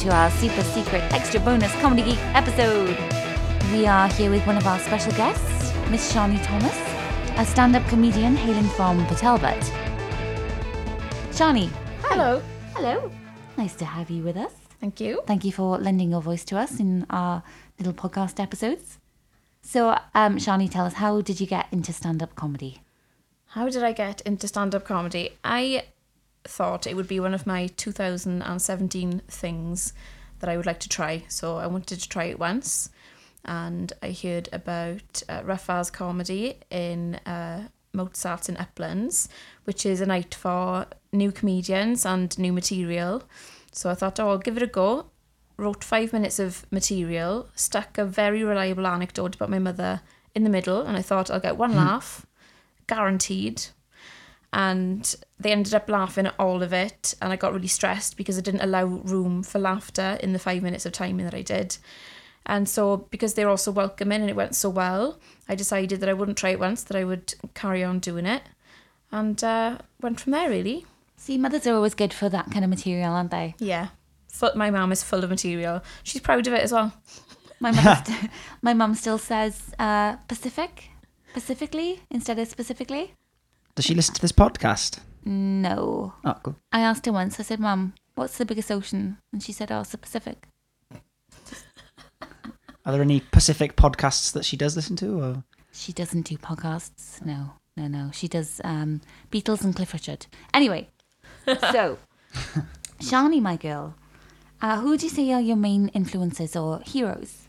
to our super secret extra bonus Comedy Geek episode. We are here with one of our special guests, Miss Shani Thomas, a stand up comedian hailing from Port Talbot. Shani. hi. Hello. Hello. Nice to have you with us. Thank you. Thank you for lending your voice to us in our little podcast episodes. So, um, Shani, tell us, how did you get into stand up comedy? How did I get into stand up comedy? I thought it would be one of my 2017 things that I would like to try. So I wanted to try it once. And I heard about uh, Raphael's comedy in uh, Mozart's in Uplands, which is a night for new comedians and new material. So I thought, oh, I'll give it a go. Wrote five minutes of material, stuck a very reliable anecdote about my mother in the middle, and I thought I'll get one laugh, guaranteed. And they ended up laughing at all of it, and I got really stressed because I didn't allow room for laughter in the five minutes of timing that I did. And so, because they were also welcoming and it went so well, I decided that I wouldn't try it once, that I would carry on doing it, and uh, went from there really. See, mothers are always good for that kind of material, aren't they? Yeah. Full, my mum is full of material. She's proud of it as well. My mum, st- my mum still says uh, Pacific, pacifically instead of specifically. Does she listen to this podcast? No, Oh, cool. I asked her once. I said, "Mum, what's the biggest ocean?" And she said, "Oh, it's the Pacific." Are there any Pacific podcasts that she does listen to? Or She doesn't do podcasts. No, no, no. She does um, Beatles and Cliff Richard. Anyway, so Shani, my girl, uh, who do you say are your main influences or heroes?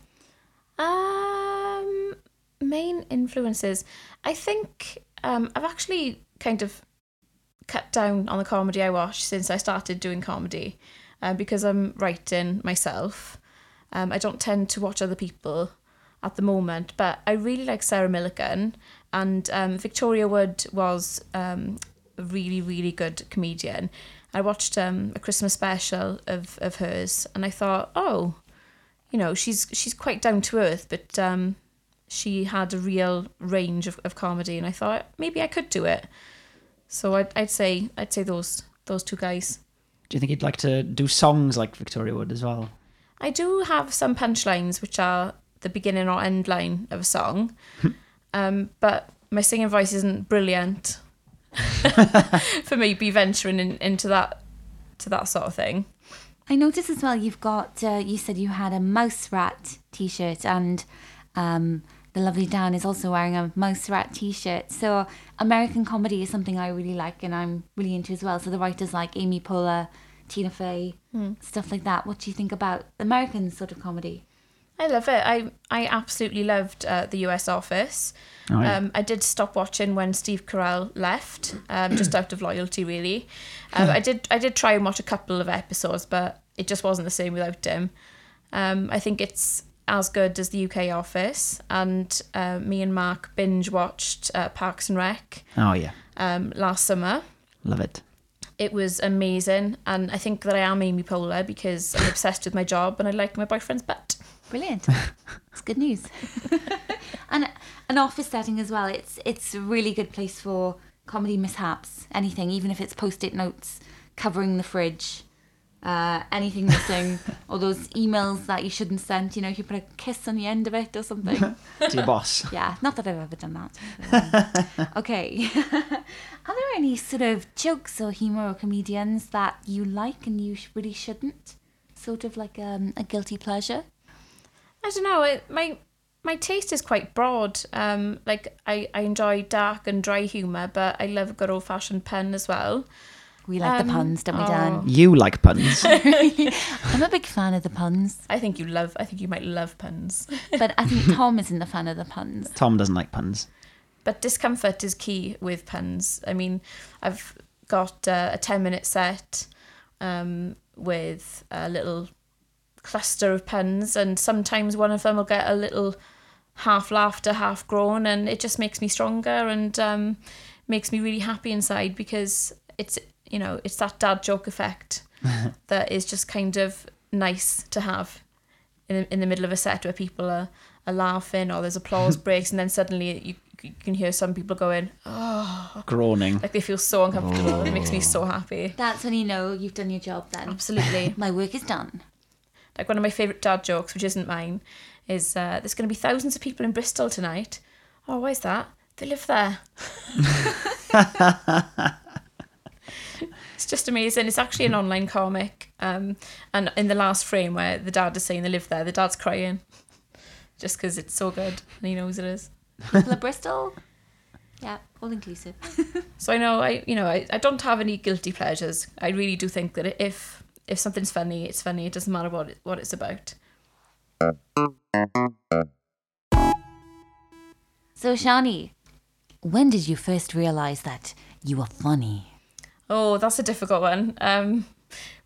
Um, main influences. I think um, I've actually kind of cut down on the comedy I watch since I started doing comedy uh, because I'm writing myself. Um, I don't tend to watch other people at the moment, but I really like Sarah Millican and um, Victoria Wood was um, a really, really good comedian. I watched um, a Christmas special of, of hers and I thought, oh, you know, she's she's quite down to earth, but um, she had a real range of, of comedy, and I thought maybe I could do it. So I'd, I'd say I'd say those those two guys. do you think you'd like to do songs like Victoria Wood as well? I do have some punchlines which are the beginning or end line of a song, um, but my singing voice isn't brilliant for me. Be venturing in, into that to that sort of thing. I noticed as well you've got, uh, you said you had a mouse rat t shirt, and um, the lovely Dan is also wearing a mouse rat t shirt. So, American comedy is something I really like and I'm really into as well. So, the writers like Amy Poehler, Tina Fey, stuff like that. What do you think about American sort of comedy? I love it. I I absolutely loved uh, the US Office. Oh, yeah. Um, I did stop watching when Steve Carell left, um, just out of loyalty, really. Um, I did I did try and watch a couple of episodes, but it just wasn't the same without him. Um, I think it's as good as the UK Office, and uh, me and Mark binge watched uh, Parks and Rec Oh, yeah. um, last summer. Love it. It was amazing, and I think that I am Amy Poehler because I'm obsessed with my job and I like my boyfriend's butt. Brilliant. it's good news. and an office setting as well. It's it's a really good place for comedy mishaps. Anything, even if it's post-it notes covering the fridge, uh, anything missing, or those emails that you shouldn't send. You know, if you put a kiss on the end of it or something. To your boss. yeah, not that I've ever done that. Um, okay. Are there any sort of jokes or humor or comedians that you like and you really shouldn't? Sort of like um, a guilty pleasure. I don't know. It, my my taste is quite broad. Um, like I, I enjoy dark and dry humour, but I love a good old fashioned pen as well. We like Um, the puns, don't we, Dan? You like puns. I'm a big fan of the puns, I think you love. I think you might love puns. but I think Tom isn't a fan of the puns. Tom doesn't like puns. But discomfort is key with puns. I mean, I've got uh, a ten minute set um, with a little cluster of puns, and sometimes one of them will get a little half laughter, half groan, and it just makes me stronger and um, makes me really happy inside because it's you know it's that dad joke effect that is just kind of nice to have in in the middle of a set where people are, are laughing or there's applause breaks and then suddenly you you can hear some people going, oh, Groaning. like they feel so uncomfortable. It makes me so happy. That's when you know you've done your job then. Absolutely. My work is done. like one of my favourite dad jokes, which isn't mine, is uh, there's going to be thousands of people in Bristol tonight. Oh, why is that? They live there. it's just amazing. It's actually an online comic. Um, and in the last frame where the dad is saying they live there, the dad's crying just because it's so good and he knows it is. People of Bristol. Yeah, all inclusive. So I know I, you know, I, I don't have any guilty pleasures. I really do think that if if something's funny, it's funny. It doesn't matter what it, what it's about. So, Shani, when did you first realize that you were funny? Oh, that's a difficult one. Um,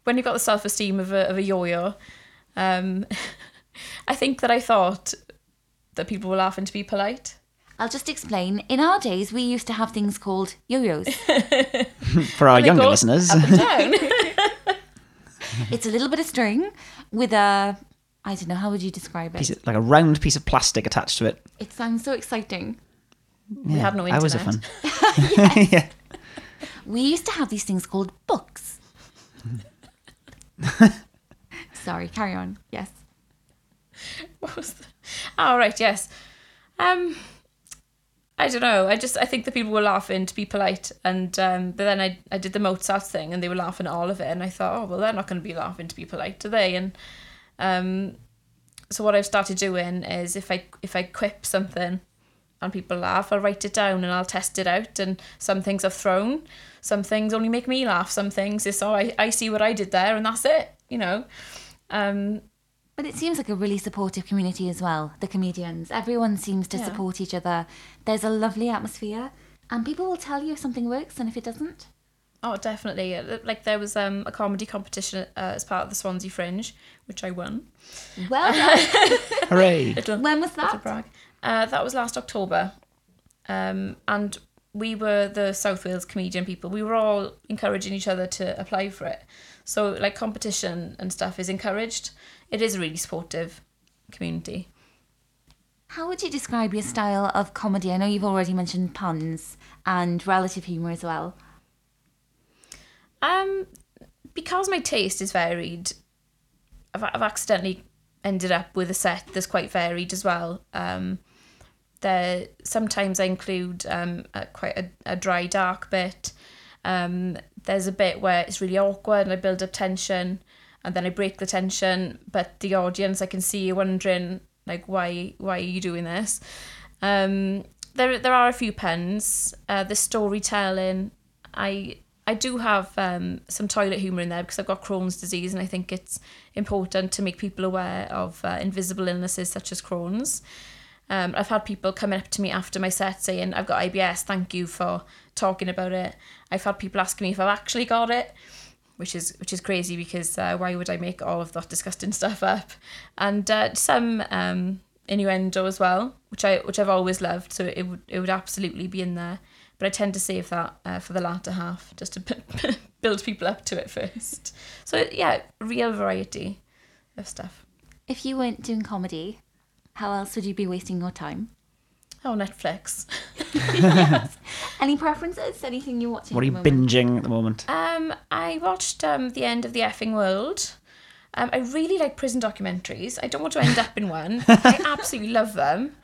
when you got the self esteem of a of a yo-yo, um, I think that I thought that people were laughing to be polite. I'll just explain. In our days, we used to have things called yo-yos. For our younger listeners. up and down. it's a little bit of string with a, I don't know, how would you describe it? of, like a round piece of plastic attached to it. It sounds so exciting. we had no internet. Hours of fun. yeah. We used to have these things called books. Sorry, carry on. Yes. What was the... Oh right, yes. Um, I don't know. I just I think the people were laughing to be polite, and um, but then I I did the Mozart thing, and they were laughing at all of it, and I thought, oh well, they're not going to be laughing to be polite, are they? And um, so what I've started doing is if I if I quip something and people laugh, I'll write it down and I'll test it out. And some things I've thrown, some things only make me laugh. Some things is oh I, I see what I did there and that's it, you know. Um, But it seems like a really supportive community as well, the comedians. Everyone seems to Yeah. support each other. There's a lovely atmosphere, and people will tell you if something works and if it doesn't. Oh, definitely. Uh, Like there was um, a comedy competition uh, as part of the Swansea Fringe, which I won. Well done. Hooray. Little, when was little that? brag. Uh, that was last October, um, and we were the South Wales comedian people. We were all encouraging each other to apply for it. So like competition and stuff is encouraged. It is a really supportive community. How would you describe your style of comedy? I know you've already mentioned puns and relative humour as well. Um, because my taste is varied, I've, I've accidentally ended up with a set that's quite varied as well. Um, there sometimes I include um a, quite a, a dry dark bit. Um, there's a bit where it's really awkward and I build up tension, and then I break the tension. But the audience, I can see you wondering like why why are you doing this? Um, there there are a few puns. Uh, the storytelling, I I do have um, some toilet humour in there because I've got Crohn's disease and I think it's important to make people aware of uh, invisible illnesses such as Crohn's. Um, I've had people coming up to me after my set saying, I've got IBS, thank you for talking about it. I've had people asking me if I've actually got it, which is which is crazy because uh, why would I make all of that disgusting stuff up? And uh, some um, innuendo as well, which I which I've always loved, so it would it would absolutely be in there. But I tend to save that uh, for the latter half, just to build people up to it first. So yeah, real variety of stuff. If you weren't doing comedy, how else would you be wasting your time? Oh, Netflix. Any preferences? Anything you're watching? What are at you the binging at the moment? Um, I watched um the end of the effing world. Um, I really like prison documentaries. I don't want to end up in one. I absolutely love them.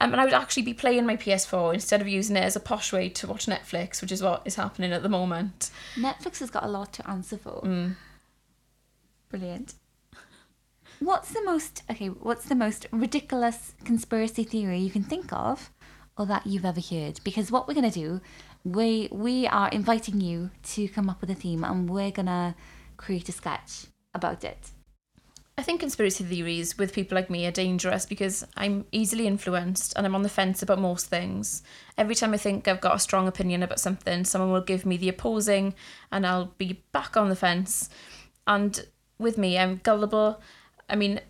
Um, and I would actually be playing my PS4 instead of using it as a posh way to watch Netflix, which is what is happening at the moment. Netflix has got a lot to answer for. Mm. Brilliant. What's the most okay? What's the most ridiculous conspiracy theory you can think of, or that you've ever heard? Because what we're gonna do, we we are inviting you to come up with a theme, and we're gonna create a sketch about it. I think conspiracy theories with people like me are dangerous because I'm easily influenced and I'm on the fence about most things. Every time I think I've got a strong opinion about something, someone will give me the opposing and I'll be back on the fence. And with me, I'm gullible. I mean,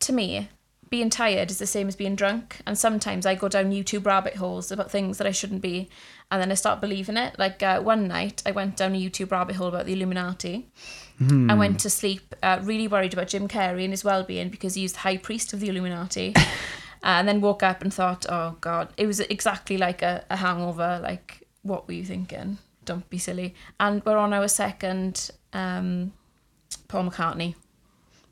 to me, being tired is the same as being drunk. And sometimes I go down YouTube rabbit holes about things that I shouldn't be. And then I start believing it. Like uh, one night, I went down a YouTube rabbit hole about the Illuminati. I went to sleep uh, really worried about Jim Carrey and his well-being because he was the high priest of the Illuminati. and then woke up and thought, oh God, it was exactly like a, a hangover. Like, what were you thinking? Don't be silly. And we're on our second um, Paul McCartney.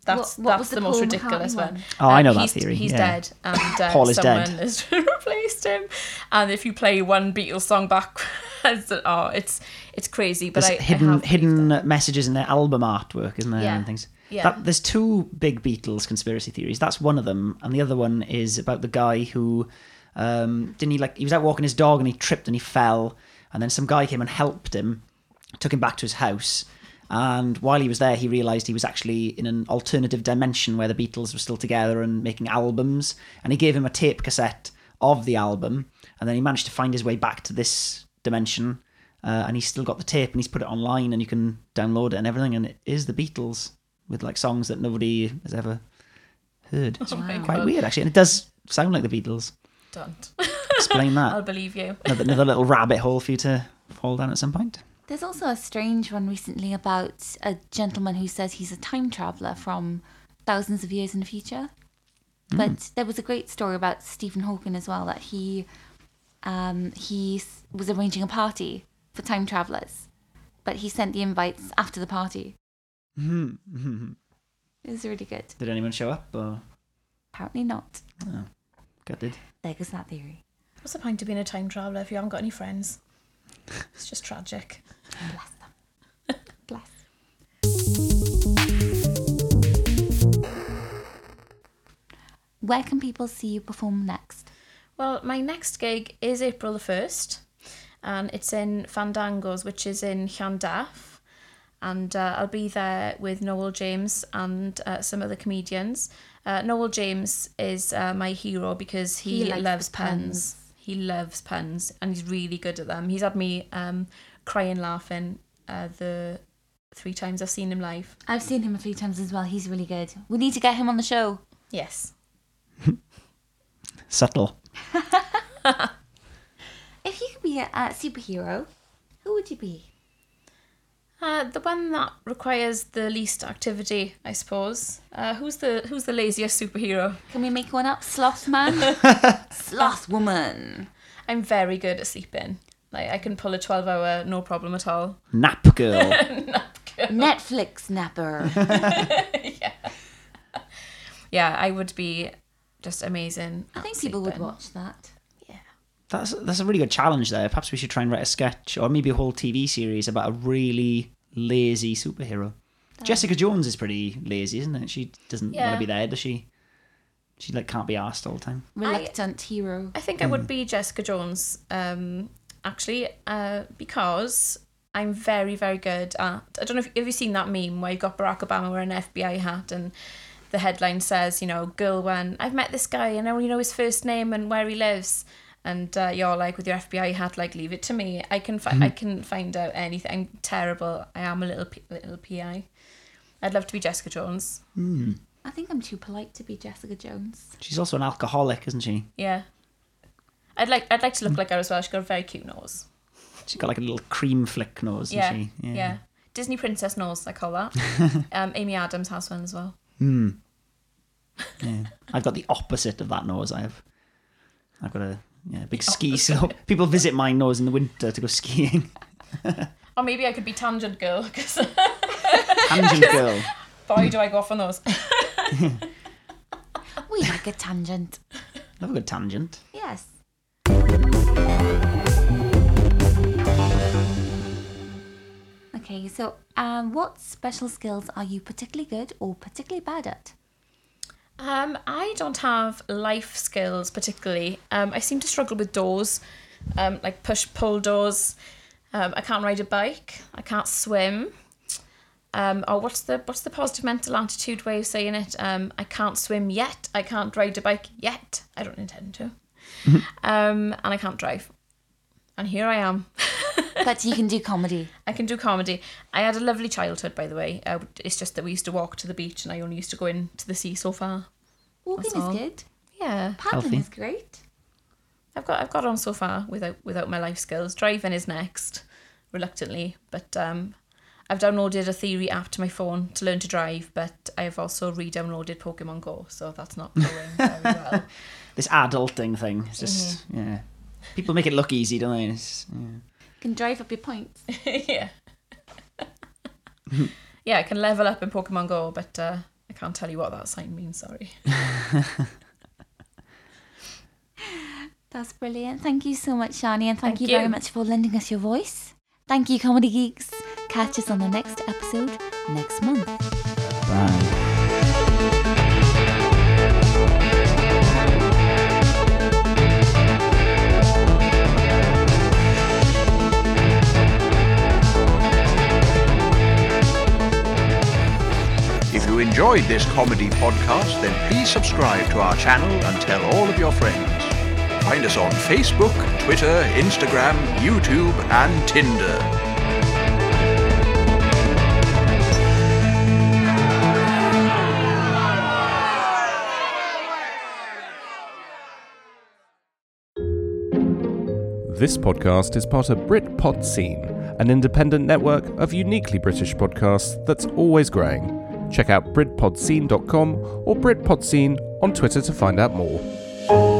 That's What- what that's the, the most ridiculous McCartney one. one? Oh, I know that theory, He's yeah. dead, and uh, Paul is someone dead. has replaced him. And if you play one Beatles song back, oh, it's it's crazy. But There's I, hidden I have hidden that. messages in their album artwork, isn't there? Yeah. And things. Yeah. That, there's two big Beatles conspiracy theories. That's one of them, and the other one is about the guy who um, didn't he like he was out walking his dog and he tripped and he fell, and then some guy came and helped him, took him back to his house. And while he was there, he realised he was actually in an alternative dimension where the Beatles were still together and making albums. And he gave him a tape cassette of the album, and then he managed to find his way back to this dimension. Uh, and he's still got the tape, and he's put it online, and you can download it and everything. And it is the Beatles with like songs that nobody has ever heard. It's Oh quite God. weird, actually, and it does sound like the Beatles. Don't. Explain that. I'll believe you. another, another little rabbit hole for you to fall down at some point. There's also a strange one recently about a gentleman who says he's a time traveler from thousands of years in the future. But there was a great story about Stephen Hawking as well that he um, he was arranging a party for time travelers, but he sent the invites after the party. It was really good. Did anyone show up? Or Apparently not. gutted? There goes that theory. What's the point of being a time traveler if you haven't got any friends? It's just tragic. Bless them. Bless. Where can people see you perform next? Well, my next gig is April the 1st, and it's in Fandangos, which is in Llandaff. And uh, I'll be there with Noel James and uh, some other comedians. Uh, Noel James is uh, my hero because he, He loves puns. puns. He loves puns, and he's really good at them. He's had me um, crying, laughing uh, the three times I've seen him live. I've seen him a few times as well. He's really good. We need to get him on the show. Yes. Subtle. If you could be a, a superhero, who would you be? Uh, the one that requires the least activity, I suppose. Uh, who's the Who's the laziest superhero? Can we make one up? Sloth man? Sloth woman. I'm very good at sleeping. Like I can pull a twelve hour, no problem at all. Nap girl. Netflix napper. Yeah, Yeah, I would be just amazing. I think people would watch that. Yeah. That's that's a really good challenge there. Perhaps we should try and write a sketch or maybe a whole TV series about a really lazy superhero. Jessica Jones is pretty lazy, isn't it? She doesn't want to be there, does she? She like can't be asked all the time. Reluctant hero. I think I would be Jessica Jones, um, actually, uh, because I'm very, very good at. I don't know if have you seen that meme where you've got Barack Obama wearing an FBI hat and the headline says, you know, girl one, I've met this guy and I only know his first name and where he lives. And uh, you're like with your FBI hat, like leave it to me. I can fi- I can find out anything. I'm terrible. I am a little P- little PI. I'd love to be Jessica Jones. I think I'm too polite to be Jessica Jones. She's also an alcoholic, isn't she? Yeah. I'd like I'd like to look like her as well. She's got a very cute nose. She's got like a little cream flick nose, Yeah, she? yeah. Disney princess nose, I call that. um, Amy Adams has one as well. Hmm. Yeah. I've got the opposite of that nose. I have. I've got a yeah big ski slope. People visit my nose in the winter to go skiing. Or maybe I could be Tangent Girl because Tangent girl. boy, do I go off on those. We like a tangent. Love a good tangent. Okay, so um, what special skills are you particularly good or particularly bad at? Um, I don't have life skills particularly. Um, I seem to struggle with doors, um, like push pull doors. Um, I can't ride a bike. I can't swim. Um, or what's the what's the positive mental attitude way of saying it? Um, I can't swim yet. I can't ride a bike yet. I don't intend to. um, and I can't drive. And here I am. But you can do comedy. I can do comedy. I had a lovely childhood, by the way. Uh, it's just that we used to walk to the beach, and I only used to go in to the sea so far. Walking That's is all. good. Yeah, Paddling Healthy. is great. I've got I've got on so far without without my life skills. Driving is next, reluctantly, but um, I've downloaded a theory app to my phone to learn to drive. But I have also re-downloaded Pokemon Go, so that's not going very well. this adulting thing. It's just yeah. People make it look easy, don't they? It's, yeah. Can drive up your points. yeah. yeah, I can level up in Pokemon Go, but uh, I can't tell you what that sign means. Sorry. That's brilliant. Thank you so much, Shani, and thank, Thank you, very much for lending us your voice. Thank you, Comedy Geeks. Catch us on the next episode next month. Bye. Enjoyed this comedy podcast, then please subscribe to our channel and tell all of your friends. Find us on Facebook, Twitter, Instagram, YouTube, and Tinder. This podcast is part of Britpod Scene, an independent network of uniquely British podcasts that's always growing. Check out BritpodScene.com or Britpod Scene on Twitter to find out more.